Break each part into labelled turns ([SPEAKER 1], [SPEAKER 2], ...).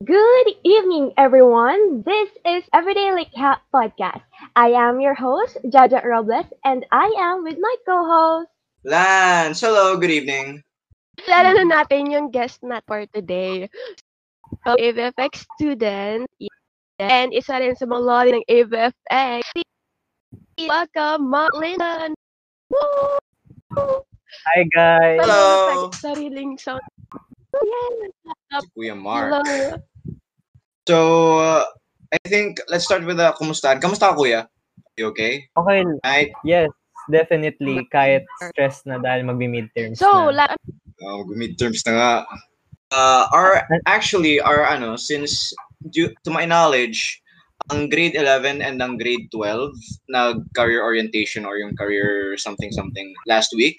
[SPEAKER 1] Good evening, everyone. This is Everyday Like Cat Podcast. I am your host, Jaja Robles, and I am with my co-host.
[SPEAKER 2] Lance, hello, good evening.
[SPEAKER 3] Kilala na natin yung guest nat for today. So, AVFX student, and isa rin sa mga lodi ng AVFX. Welcome, Mark Lennon! Woo!
[SPEAKER 4] Hi guys!
[SPEAKER 2] Hello!
[SPEAKER 3] Sariling sound. Yeah!
[SPEAKER 2] Si Kuya Mark.
[SPEAKER 3] Hello!
[SPEAKER 2] So, uh, I think let's start with the kumustahan. Kamusta ka, Kuya? You okay?
[SPEAKER 4] Okay,
[SPEAKER 2] Right?
[SPEAKER 4] yes, definitely. Kahit stress na dahil magbi-midterms
[SPEAKER 3] So,
[SPEAKER 4] na.
[SPEAKER 3] la-
[SPEAKER 2] Oh, midterms na nga. Uh, our, actually, our, ano, since, due, to my knowledge, ang grade 11 and ang grade 12 nag career orientation or yung career something something last week.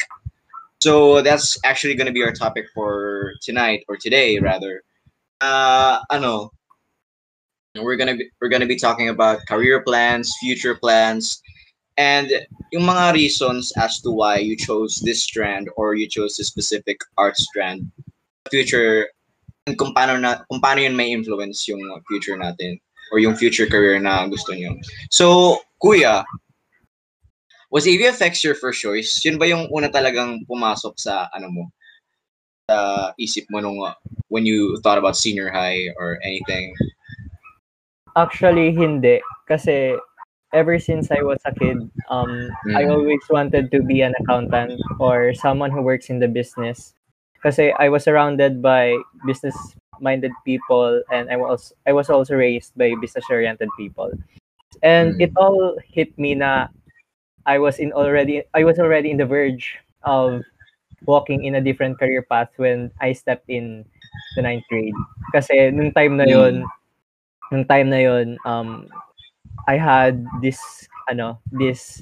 [SPEAKER 2] So that's actually going to be our topic for tonight or today rather. Uh ano we're to be we're to be talking about career plans, future plans and yung mga reasons as to why you chose this strand or you chose this specific art strand future and kung paano na kung paano yun may influence yung future natin or yung future career na gusto niyo. So, kuya, was AVFX your first choice? Yun ba yung una talagang pumasok sa ano mo? Sa isip mo nung uh, when you thought about senior high or anything?
[SPEAKER 4] Actually, hindi. Kasi ever since I was a kid, um, I
[SPEAKER 2] Mm.
[SPEAKER 4] always wanted to be an accountant or someone who works in the business. Kasi I was surrounded by business-minded people and I was I was also raised by business-oriented people. And
[SPEAKER 2] Mm.
[SPEAKER 4] it all hit me na I was in already I was already in the verge of walking in a different career path when I stepped in the ninth grade. Kasi nung time na yon, nung time na yon, um, I had this, ano, this,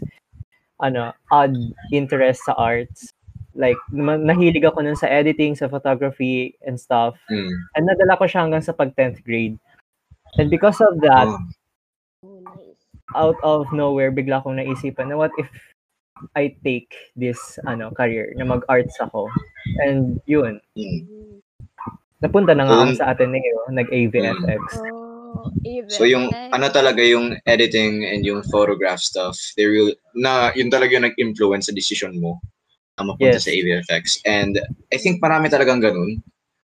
[SPEAKER 4] ano, odd interest sa arts. Like, nahilig ako nun sa editing, sa photography, and stuff.
[SPEAKER 2] Mm.
[SPEAKER 4] And nadala ko siya hanggang sa pag 10th grade. And because of that,
[SPEAKER 2] Oh.
[SPEAKER 3] Oh, nice.
[SPEAKER 4] out of nowhere, bigla akong naisipan na what if I take this ano career na mag-arts ako. And yun,
[SPEAKER 2] Mm.
[SPEAKER 4] napunta na nga ako
[SPEAKER 2] So,
[SPEAKER 4] sa Ateneo, nag-AVFX.
[SPEAKER 3] Oh, AVFX.
[SPEAKER 2] So yung ano talaga yung editing and yung photograph stuff, they real na yun talaga yung nag-influence sa decision mo na mapunta
[SPEAKER 4] Yes.
[SPEAKER 2] sa AVFX. And I think marami talagang ganun.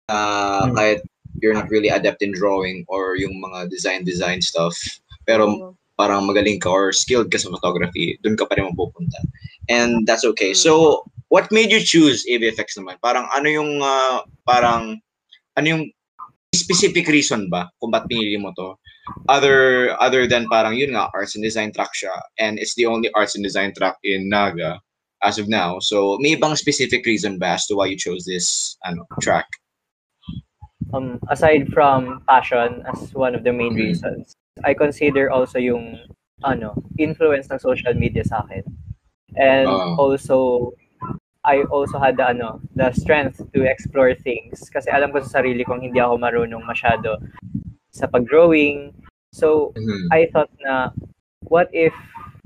[SPEAKER 2] Uh,
[SPEAKER 4] Mm.
[SPEAKER 2] kahit you're not really adept in drawing or yung mga design design stuff, pero
[SPEAKER 3] Oh.
[SPEAKER 2] parang magaling ka or skilled ka sa photography, dun ka pa rin mapupunta. And that's okay. So, what made you choose AVFX naman? Parang ano yung uh, parang ano yung specific reason ba kung ba't pinili mo to? Other other than parang yun nga arts and design track siya and it's the only arts and design track in Naga as of now. So, may ibang specific reason ba as to why you chose this ano track?
[SPEAKER 4] Um, aside from passion as one of the main
[SPEAKER 2] Mm.
[SPEAKER 4] reasons, I consider also yung ano, influence ng social media sa akin. And
[SPEAKER 2] Oo.
[SPEAKER 4] also I also had the ano, the strength to explore things kasi alam ko sa sarili kong hindi ako marunong masyado sa pag-drawing. So,
[SPEAKER 2] Mhm.
[SPEAKER 4] I thought na what if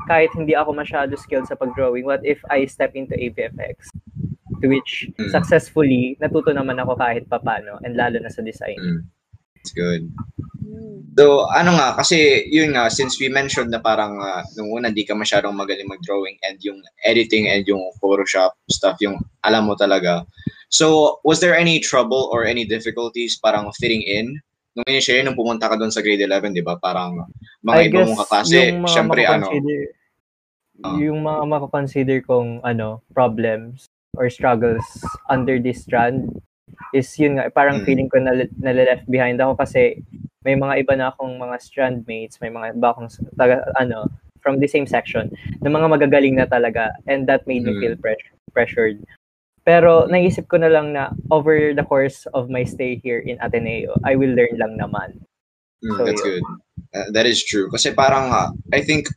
[SPEAKER 4] kahit hindi ako masyado skilled sa pag-drawing, what if I step into AVFX? To which
[SPEAKER 2] Mm.
[SPEAKER 4] successfully natuto naman ako kahit papano and lalo na sa design.
[SPEAKER 2] Mm. That's good. So, ano nga, kasi yun nga, since we mentioned na parang uh, nung una di ka masyadong magaling mag-drawing and yung editing and yung Photoshop stuff, yung alam mo talaga. So, was there any trouble or any difficulties parang fitting in? Nung initially, nung pumunta ka doon sa grade 11, di ba? Parang mga
[SPEAKER 4] I
[SPEAKER 2] iba
[SPEAKER 4] guess
[SPEAKER 2] mong kaklase,
[SPEAKER 4] yung mga
[SPEAKER 2] syempre ano,
[SPEAKER 4] makakonsider,
[SPEAKER 2] Ah.
[SPEAKER 4] yung mga makakonsider kong ano, problems or struggles under this strand is yun nga, parang
[SPEAKER 2] Mm.
[SPEAKER 4] feeling ko na, na left behind ako kasi may mga iba na akong mga strand mates, may mga iba akong taga, ano, from the same section, na mga magagaling na talaga and that made me
[SPEAKER 2] Mm.
[SPEAKER 4] feel press- pressured. Pero naisip ko na lang na over the course of my stay here in Ateneo, I will learn lang naman.
[SPEAKER 2] Mm,
[SPEAKER 4] So,
[SPEAKER 2] that's
[SPEAKER 4] yun.
[SPEAKER 2] good. Uh, that is true. Kasi parang, uh, I think,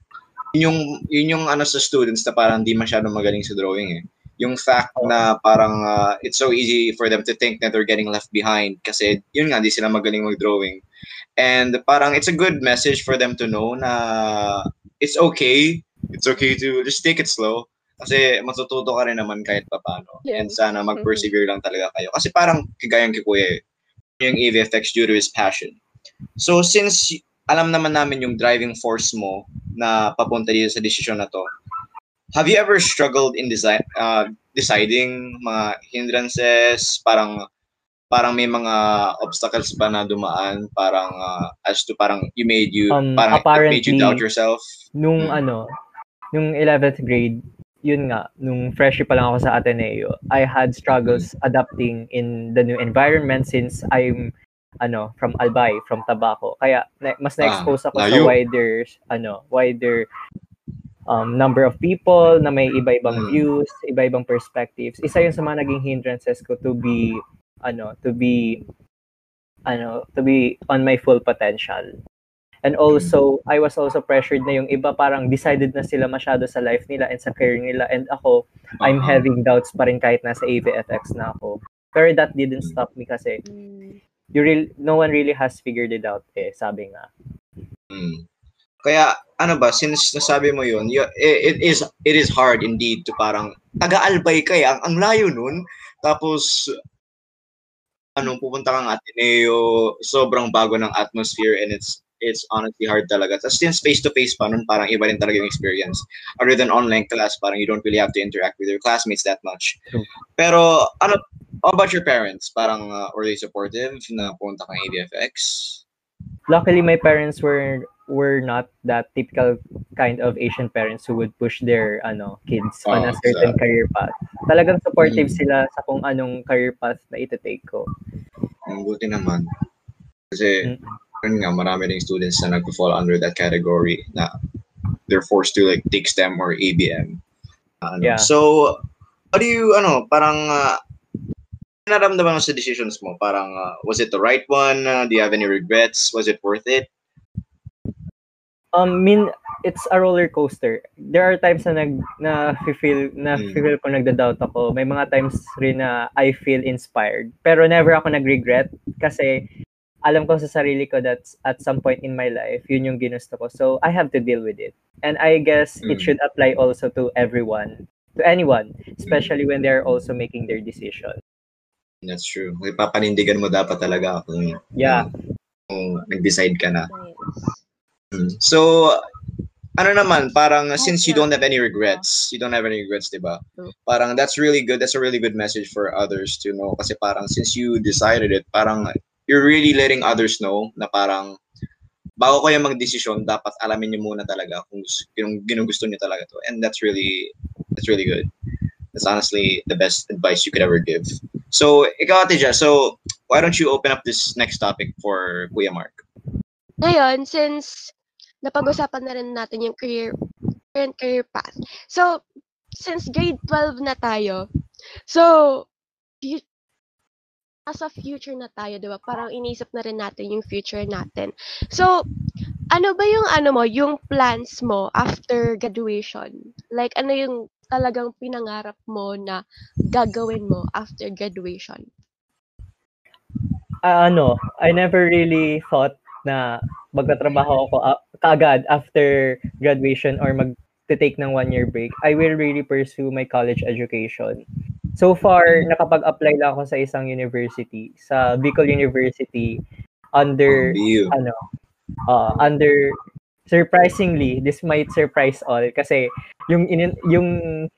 [SPEAKER 2] yun yung, yun yung ano sa students na parang di masyadong magaling sa drawing eh. Yung fact na parang uh, it's so easy for them to think that they're getting left behind kasi yun nga, di sila magaling mag-drawing. And parang it's a good message for them to know na it's okay. It's okay to just take it slow. Kasi matututo ka rin naman kahit papano. And
[SPEAKER 3] Yes.
[SPEAKER 2] sana mag-persevere lang talaga kayo. Kasi parang kagayang kay Kuya eh, yung AVFX due to his passion. So since alam naman namin yung driving force mo na papunta dito sa desisyon na to, have you ever struggled in design uh, deciding mga hindrances, parang parang may mga obstacles ba na dumaan parang uh, as to parang you made you
[SPEAKER 4] Um,
[SPEAKER 2] parang it made you doubt yourself
[SPEAKER 4] Nung
[SPEAKER 2] Mm.
[SPEAKER 4] ano, nung 11th grade, yun nga, nung freshie pa lang ako sa Ateneo, I had struggles adapting in the new environment since I'm ano, from Albay, from Tabaco. Kaya na, mas na-expose ako sa
[SPEAKER 2] layo.
[SPEAKER 4] wider ano, wider um, number of people na may iba-ibang
[SPEAKER 2] Mm.
[SPEAKER 4] views, iba-ibang perspectives. Isa yun sa mga naging hindrances ko to be ano, to be ano, to be on my full potential. And also, I was also pressured na yung iba parang decided na sila masyado sa life nila and sa career nila. And ako, I'm
[SPEAKER 2] Uh-huh.
[SPEAKER 4] having doubts pa rin kahit nasa AVFX na ako. Pero that didn't stop me kasi
[SPEAKER 3] Mm.
[SPEAKER 4] you real, no one really has figured it out eh, sabi nga.
[SPEAKER 2] Mm. Kaya ano ba since nasabi mo yun, you, it, it is it is hard indeed to parang taga-albay ka eh, ang, ang layo nun. Tapos ano pupunta kang Ateneo, sobrang bago ng atmosphere and it's it's honestly hard talaga. Tapos since face to face pa nun, parang iba rin talaga yung experience. Other than online class, parang you don't really have to interact with your classmates that much. Pero ano how about your parents? Parang uh, were they supportive na pumunta kang ADFX?
[SPEAKER 4] Luckily, my parents were were not that typical kind of Asian parents who would push their ano kids on a
[SPEAKER 2] Oh,
[SPEAKER 4] certain
[SPEAKER 2] sa-
[SPEAKER 4] career path. Talagang supportive
[SPEAKER 2] Mm.
[SPEAKER 4] sila sa kung anong career path na ite-take ko.
[SPEAKER 2] Ang buti naman. Kasi,
[SPEAKER 4] Mm.
[SPEAKER 2] nga, marami ring students na nagpo-fall under that category na they're forced to like take STEM or ABM. Ano.
[SPEAKER 4] Yeah.
[SPEAKER 2] So, how do you, ano, parang, uh, naramdaman mo sa decisions mo? Parang, uh, was it the right one? Uh, do you have any regrets? Was it worth it?
[SPEAKER 4] Um, mean it's a roller coaster. There are times na nag na feel na
[SPEAKER 2] Mm.
[SPEAKER 4] feel ko nagda-doubt ako. May mga times rin na I feel inspired. Pero never ako nag-regret kasi alam ko sa sarili ko that at some point in my life, yun yung ginusto ko. So I have to deal with it. And I guess it
[SPEAKER 2] Mm.
[SPEAKER 4] should apply also to everyone, to anyone, especially when they're also making their decision.
[SPEAKER 2] That's true. May papanindigan mo dapat talaga kung,
[SPEAKER 4] Yeah.
[SPEAKER 2] kung nag-decide ka na. Mm. So, ano naman, parang since you don't have any regrets, you don't have any regrets, di ba? Parang that's really good. That's a really good message for others to know. Kasi parang since you decided it, parang you're really letting others know na parang bago kayo magdesisyon, dapat alamin niyo muna talaga kung kung ginugusto niyo talaga to. And that's really, that's really good. That's honestly the best advice you could ever give. So, ikaw Ate Ja, so why don't you open up this next topic for Kuya Mark?
[SPEAKER 3] Ngayon, since napag-usapan na rin natin yung career, current career path. So, since grade 12 na tayo, so, fu- nasa future na tayo, di ba? Parang inisip na rin natin yung future natin. So, ano ba yung ano mo, yung plans mo after graduation? Like, ano yung talagang pinangarap mo na gagawin mo after graduation?
[SPEAKER 4] Ah, ano, I never really thought na magtatrabaho ako a- kaagad after graduation or mag take ng one year break. I will really pursue my college education. So far, nakapag-apply lang ako sa isang university, sa Bicol University under
[SPEAKER 2] You.
[SPEAKER 4] ano, uh, under surprisingly, this might surprise all kasi yung inin, yung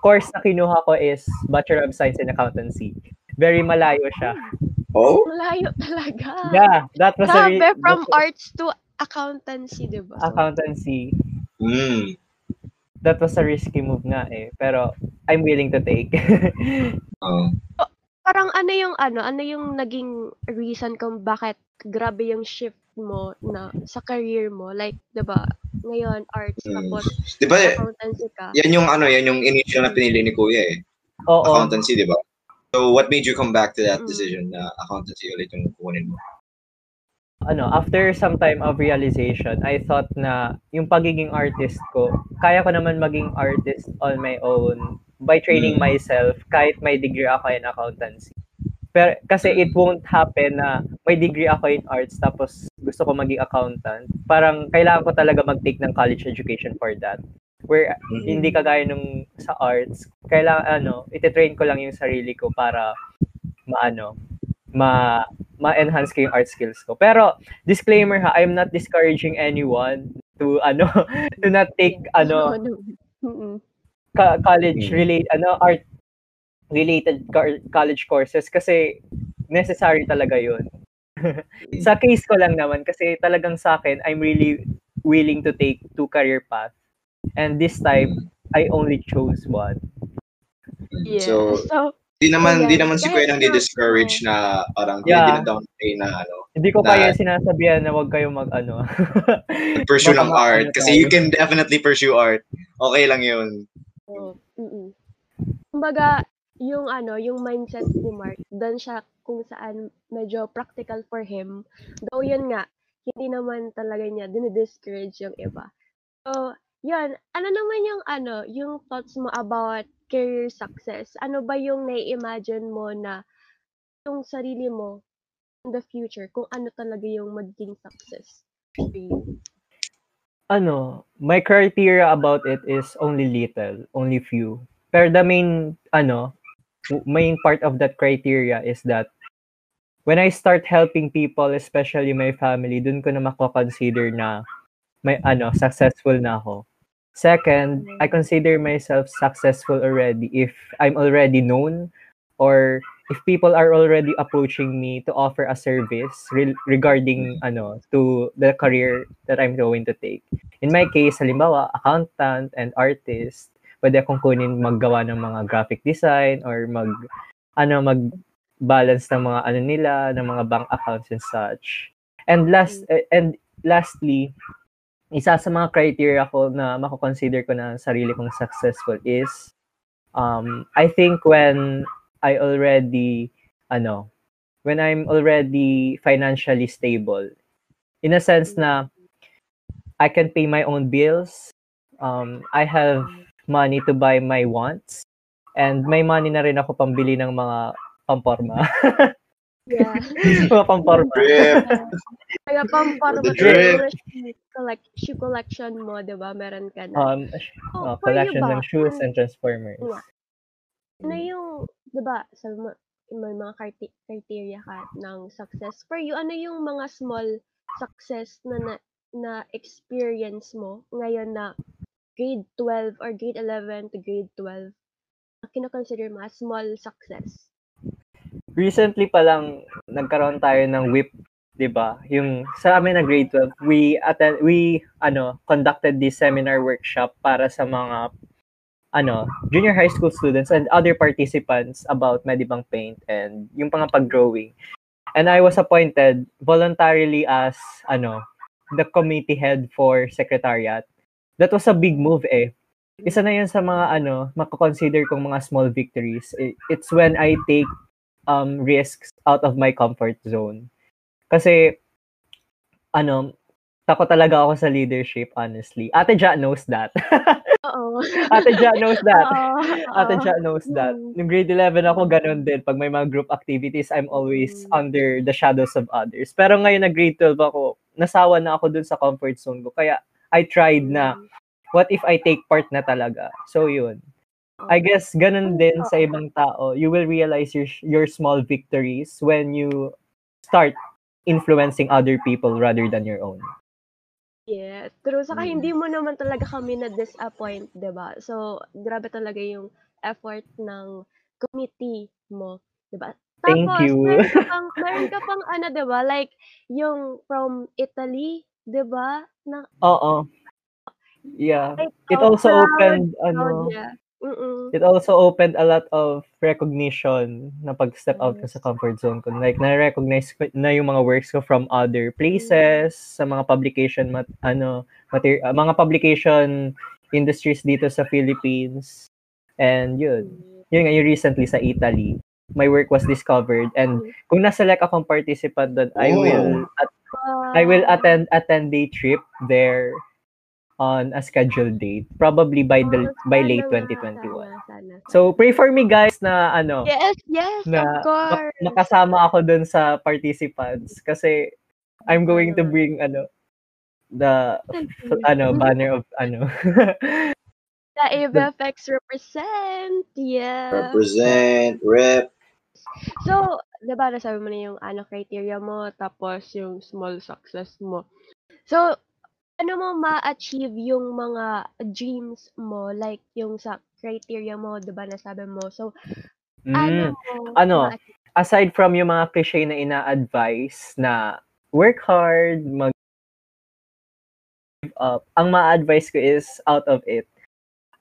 [SPEAKER 4] course na kinuha ko is Bachelor of Science in Accountancy. Very malayo siya.
[SPEAKER 2] Oh?
[SPEAKER 3] Malayo talaga.
[SPEAKER 4] Yeah, that was a
[SPEAKER 3] Grabe,
[SPEAKER 4] re-
[SPEAKER 3] from
[SPEAKER 4] a-
[SPEAKER 3] arts to accountancy, di ba?
[SPEAKER 4] accountancy.
[SPEAKER 2] Mm.
[SPEAKER 4] That was a risky move nga eh. Pero I'm willing to take.
[SPEAKER 2] Oh.
[SPEAKER 3] Parang ano yung ano, ano yung naging reason kung bakit grabe yung shift mo na sa career mo? Like, di ba, ngayon arts,
[SPEAKER 2] Mm.
[SPEAKER 3] tapos
[SPEAKER 2] Di ba,
[SPEAKER 3] accountancy ka.
[SPEAKER 2] yan yung ano, yan yung initial na pinili ni Kuya eh.
[SPEAKER 4] Oo.
[SPEAKER 2] Accountancy, di ba? So, what made you come back to that
[SPEAKER 3] Mm.
[SPEAKER 2] decision na accountancy ulit yung kukunin mo?
[SPEAKER 4] Ano, after some time of realization, I thought na yung pagiging artist ko, kaya ko naman maging artist on my own by training
[SPEAKER 2] Mm.
[SPEAKER 4] myself kahit may degree ako in accountancy. Pero kasi it won't happen na may degree ako in arts tapos gusto ko maging accountant. Parang kailangan ko talaga mag-take ng college education for that. Where
[SPEAKER 2] Mhm.
[SPEAKER 4] hindi kagaya nung sa arts, kailangan ano, ititrain ko lang yung sarili ko para maano, ma ma-enhance ko yung art skills ko. Pero disclaimer ha, I'm not discouraging anyone to ano to not take ano
[SPEAKER 3] Mm-mm.
[SPEAKER 4] ka- college
[SPEAKER 2] Mm.
[SPEAKER 4] relate ano art related college courses kasi necessary talaga 'yun. sa case ko lang naman kasi talagang sa akin I'm really willing to take two career path and this time I only chose one.
[SPEAKER 3] Yeah.
[SPEAKER 2] So,
[SPEAKER 3] So,
[SPEAKER 2] Di naman, di
[SPEAKER 3] Ayan.
[SPEAKER 2] naman si Kuya nang
[SPEAKER 3] na-
[SPEAKER 2] di-discourage na parang
[SPEAKER 4] Yeah.
[SPEAKER 2] yeah. downplay na ano,
[SPEAKER 4] Hindi ko
[SPEAKER 2] Na-
[SPEAKER 4] kaya sinasabihan na wag kayong mag ano.
[SPEAKER 2] pursue ng art. Kasi you can definitely pursue art. Okay lang yun.
[SPEAKER 3] oh, mm Kumbaga, yung ano, yung mindset ni Mark, doon siya kung saan medyo practical for him. Though yun nga, hindi naman talaga niya dinidiscourage yung iba. So, yun. Ano naman yung ano, yung thoughts mo about career success? Ano ba yung nai-imagine mo na yung sarili mo in the future, kung ano talaga yung magiging success for you?
[SPEAKER 4] ano, my criteria about it is only little, only few. Pero the main, ano, main part of that criteria is that when I start helping people, especially my family, dun ko na mako-consider na may ano, successful na ako. Second, I consider myself successful already if I'm already known or if people are already approaching me to offer a service re- regarding ano to the career that I'm going to take. In my case, halimbawa, accountant and artist, pwede akong kunin maggawa ng mga graphic design or mag ano mag balance ng mga ano nila, ng mga bank accounts and such. And last eh, and lastly, isa sa mga criteria ko na mako-consider ko na sarili kong successful is um I think when I already ano when I'm already financially stable in a sense na I can pay my own bills um I have money to buy my wants and may money na rin ako pambili ng mga pamporma
[SPEAKER 3] Yeah.
[SPEAKER 4] mga pamporma.
[SPEAKER 3] Kaya
[SPEAKER 2] The drip.
[SPEAKER 3] Collect, shoe collection mo, di ba? Meron ka na.
[SPEAKER 4] um
[SPEAKER 3] Oh,
[SPEAKER 4] uh, collection
[SPEAKER 3] ba?
[SPEAKER 4] ng shoes and transformers
[SPEAKER 3] Yeah. Ano yung, di ba, sa ma- may mga crite- criteria ka ng success. For you, ano yung mga small success na na, na experience mo ngayon na grade 12 or grade 11 to grade 12 na kinoconsider mo as small success?
[SPEAKER 4] recently pa lang nagkaroon tayo ng whip, 'di ba? Yung sa amin na grade 12, we attend we ano, conducted this seminar workshop para sa mga ano, junior high school students and other participants about Medibang paint and yung mga pag-drawing. And I was appointed voluntarily as ano, the committee head for secretariat. That was a big move eh. Isa na yun sa mga ano, mako-consider kong mga small victories. It's when I take um risks out of my comfort zone. Kasi ano, takot talaga ako sa leadership honestly. Ate Ja knows that.
[SPEAKER 3] Oo.
[SPEAKER 4] Ate Ja knows that.
[SPEAKER 3] Oo,
[SPEAKER 4] Ate. Ja knows that.
[SPEAKER 3] Mm.
[SPEAKER 4] Nung grade 11 ako, ganun din. Pag may mga group activities, I'm always
[SPEAKER 3] Mm.
[SPEAKER 4] under the shadows of others. Pero ngayon na grade 12 ako, nasawa na ako dun sa comfort zone ko. Kaya I tried na, what if I take part na talaga? So yun. I guess ganun din sa ibang tao. You will realize your your small victories when you start influencing other people rather than your own.
[SPEAKER 3] Yes, true. Saka
[SPEAKER 2] Mm.
[SPEAKER 3] hindi mo naman talaga kami na-disappoint, 'di ba? So, grabe talaga yung effort ng committee mo, ba?
[SPEAKER 4] Thank
[SPEAKER 3] Tapos,
[SPEAKER 4] you.
[SPEAKER 3] meron ka pang, meron ka pang ano, ba? Like, yung from Italy, ba? Na,
[SPEAKER 4] Oo. Yeah.
[SPEAKER 3] like,
[SPEAKER 4] It
[SPEAKER 3] oh,
[SPEAKER 4] also
[SPEAKER 3] proud,
[SPEAKER 4] opened
[SPEAKER 3] proud,
[SPEAKER 4] ano,
[SPEAKER 3] yeah. Mm-mm.
[SPEAKER 4] it also opened a lot of recognition na pag-step out ko sa comfort zone ko. Like, na-recognize ko na yung mga works ko from other places, sa mga publication, mat, ano, mater- uh, mga publication industries dito sa Philippines. And yun. Yun nga, yung recently sa Italy, my work was discovered. And kung na-select akong participant doon, I will at, I will attend attend day trip there on a scheduled date probably by the
[SPEAKER 3] Oh,
[SPEAKER 4] by late
[SPEAKER 3] nga,
[SPEAKER 4] 2021
[SPEAKER 3] sana, sana.
[SPEAKER 4] so pray for me guys na ano
[SPEAKER 3] Yes, yes,
[SPEAKER 4] na
[SPEAKER 3] of
[SPEAKER 4] mak-
[SPEAKER 3] course.
[SPEAKER 4] makasama ako dun sa participants kasi I'm going to bring ano the f- ano banner of ano
[SPEAKER 3] The AVFX represent. Yeah.
[SPEAKER 2] Represent, rep.
[SPEAKER 3] So, 'di ba nasabi mo na yung ano criteria mo, tapos yung small success mo. So, ano mo ma-achieve yung mga dreams mo, like yung sa criteria mo, 'di ba nasabi mo. So, ano
[SPEAKER 4] Mm,
[SPEAKER 3] mo
[SPEAKER 4] ano,
[SPEAKER 3] ma-achieve?
[SPEAKER 4] aside from yung mga cliche na ina-advise na work hard, mag give up, ang ma-advise ko is out of it.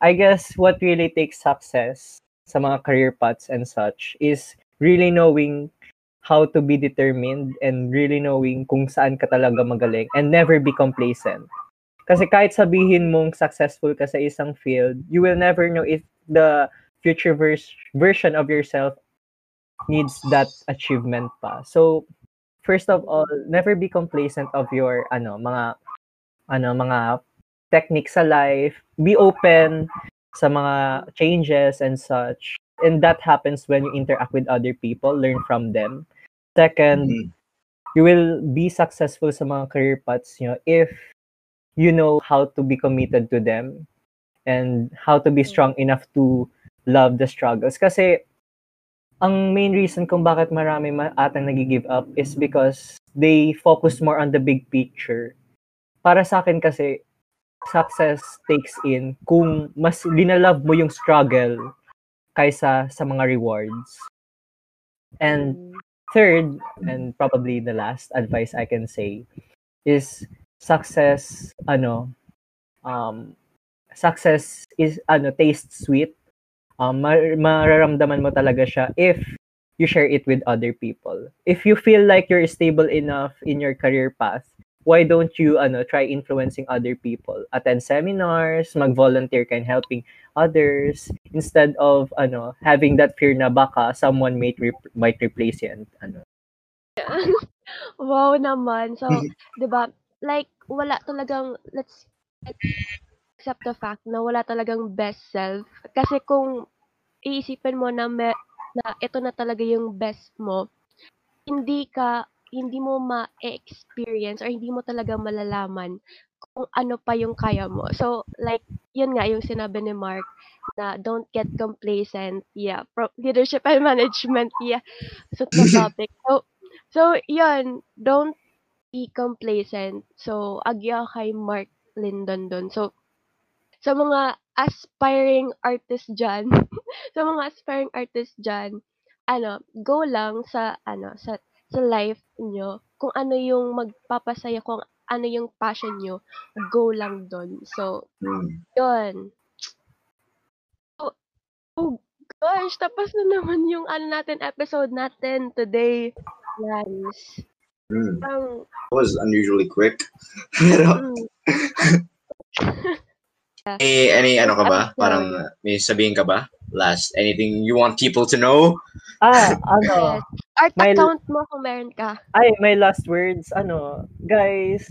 [SPEAKER 4] I guess what really takes success sa mga career paths and such is really knowing how to be determined and really knowing kung saan ka talaga magaling and never be complacent. Kasi kahit sabihin mong successful ka sa isang field, you will never know if the future vers- version of yourself needs that achievement pa. So, first of all, never be complacent of your ano, mga ano, mga techniques sa life. Be open sa mga changes and such. And that happens when you interact with other people, learn from them. Second,
[SPEAKER 2] Mm.
[SPEAKER 4] you will be successful sa mga career paths nyo if you know how to be committed to them and how to be strong enough to love the struggles. Kasi ang main reason kung bakit marami ma- atang nag-give up is because they focus more on the big picture. Para sa akin kasi, success takes in kung mas linalove mo yung struggle kaysa sa mga rewards. And
[SPEAKER 3] Mm.
[SPEAKER 4] Third, and probably the last advice I can say is success, ano, um, success is, ano, tastes sweet. Um, mar- mararamdaman mo talaga siya if you share it with other people. If you feel like you're stable enough in your career path, why don't you ano try influencing other people attend seminars mag-volunteer ka in helping others instead of ano having that fear na baka someone might rep- might replace you and ano
[SPEAKER 3] Wow naman. So, 'di ba, like wala talagang let's accept the fact na wala talagang best self. Kasi kung iisipin mo na me, na ito na talaga yung best mo, hindi ka hindi mo ma-experience or hindi mo talaga malalaman kung ano pa yung kaya mo. So, like, yun nga yung sinabi ni Mark na don't get complacent. Yeah, pro- leadership and management. Yeah, so the topic. So, so yun, don't be complacent. So, agya kay Mark Lindon doon. So, sa mga aspiring artist dyan, sa mga aspiring artist dyan, ano, go lang sa, ano, sa, sa life nyo. Kung ano yung magpapasaya, kung ano yung passion nyo, go lang doon. So,
[SPEAKER 2] Mm.
[SPEAKER 3] yun. Oh, oh gosh, tapos na naman yung ano natin, episode natin today. Lance.
[SPEAKER 2] Mm.
[SPEAKER 3] Ang,
[SPEAKER 2] That was unusually quick. Pero,
[SPEAKER 3] mm,
[SPEAKER 2] any, any ano ka ba?
[SPEAKER 3] Ano siya?
[SPEAKER 2] Parang may sabihin ka ba? Last, anything you want people to know?
[SPEAKER 4] ah ano.
[SPEAKER 3] Art
[SPEAKER 4] my-
[SPEAKER 3] account mo kung meron ka.
[SPEAKER 4] ay my last words ano guys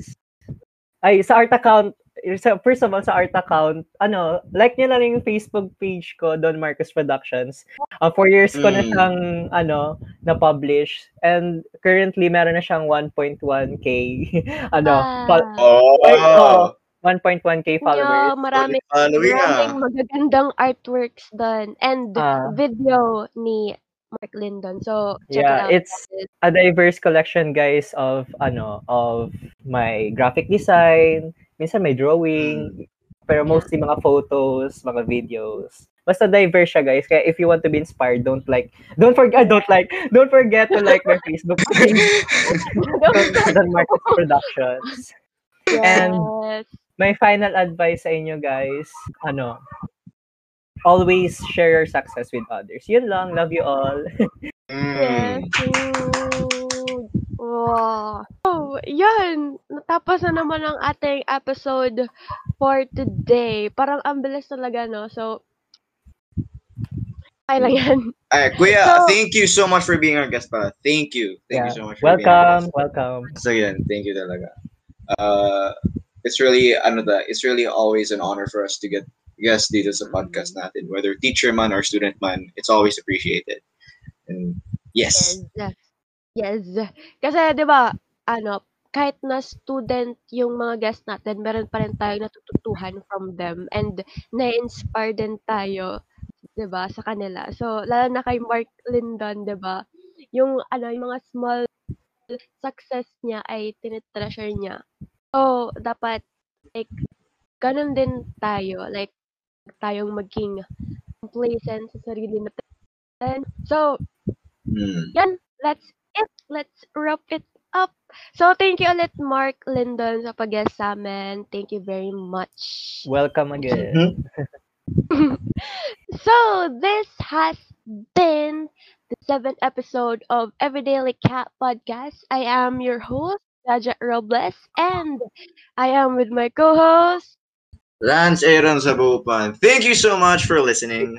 [SPEAKER 4] ay sa art account sa, first of all sa art account ano like niyo na lang yung Facebook page ko Don Marcos Productions uh, four years ko na
[SPEAKER 2] Mm.
[SPEAKER 4] siyang ano na publish and currently meron na siyang 1.1k ano
[SPEAKER 3] Ah.
[SPEAKER 4] fol-
[SPEAKER 2] Oh!
[SPEAKER 4] Ay, oo. 1.1k followers
[SPEAKER 3] Yeah, marami,
[SPEAKER 2] Following ah.
[SPEAKER 3] maraming magagandang artworks doon. And
[SPEAKER 4] Ah.
[SPEAKER 3] video ni Mark Lindon. So, check
[SPEAKER 4] Yeah,
[SPEAKER 3] it out.
[SPEAKER 4] it's- a diverse collection guys of ano of my graphic design minsan may drawing pero mostly mga photos mga videos basta diverse siya guys kaya if you want to be inspired don't like don't forget don't like don't forget to like my Facebook page Don Marcos Productions and-
[SPEAKER 3] Yes.
[SPEAKER 4] My final advice sa inyo guys ano always share your success with others yun lang love you all
[SPEAKER 3] Yes.
[SPEAKER 2] Mm.
[SPEAKER 3] Wow. Oh, yan. Natapos na naman ang ating episode for today. Parang ang bilis talaga, no? So, kaya lang yan.
[SPEAKER 2] Ay, kuya,
[SPEAKER 3] So-
[SPEAKER 2] thank you so much for being our guest pa. Thank you. Thank
[SPEAKER 4] Yeah.
[SPEAKER 2] you so much for being our
[SPEAKER 4] welcome
[SPEAKER 2] guest.
[SPEAKER 4] welcome
[SPEAKER 2] So again, thank you talaga. Uh, it's really ano da, it's really always an honor for us to get guests dito sa podcast natin. Whether teacher man or student man, it's always appreciated. And yes.
[SPEAKER 3] Yes. Yes. Kasi, di ba, ano, kahit na student yung mga guest natin, meron pa rin tayong natututuhan from them and na-inspire din tayo, di ba, sa kanila. So, lalo na kay Mark Lindon, di ba, yung ano, yung mga small success niya ay tinitreasure niya. So, dapat like ganun din tayo. Like tayong maging complacent sa sarili natin. So,
[SPEAKER 2] Hmm.
[SPEAKER 3] yan, let's it. Let's wrap it up. So, thank you ulit, Mark Lindon, sa pag-guest sa amin. Thank you very much.
[SPEAKER 4] Welcome again.
[SPEAKER 3] So, this has been the seventh episode of Everyday Like Cat Podcast. I am your host, Jaja Robles, and I am with my co-host.
[SPEAKER 2] Lance Aaron Sabupan. Thank you so much for listening.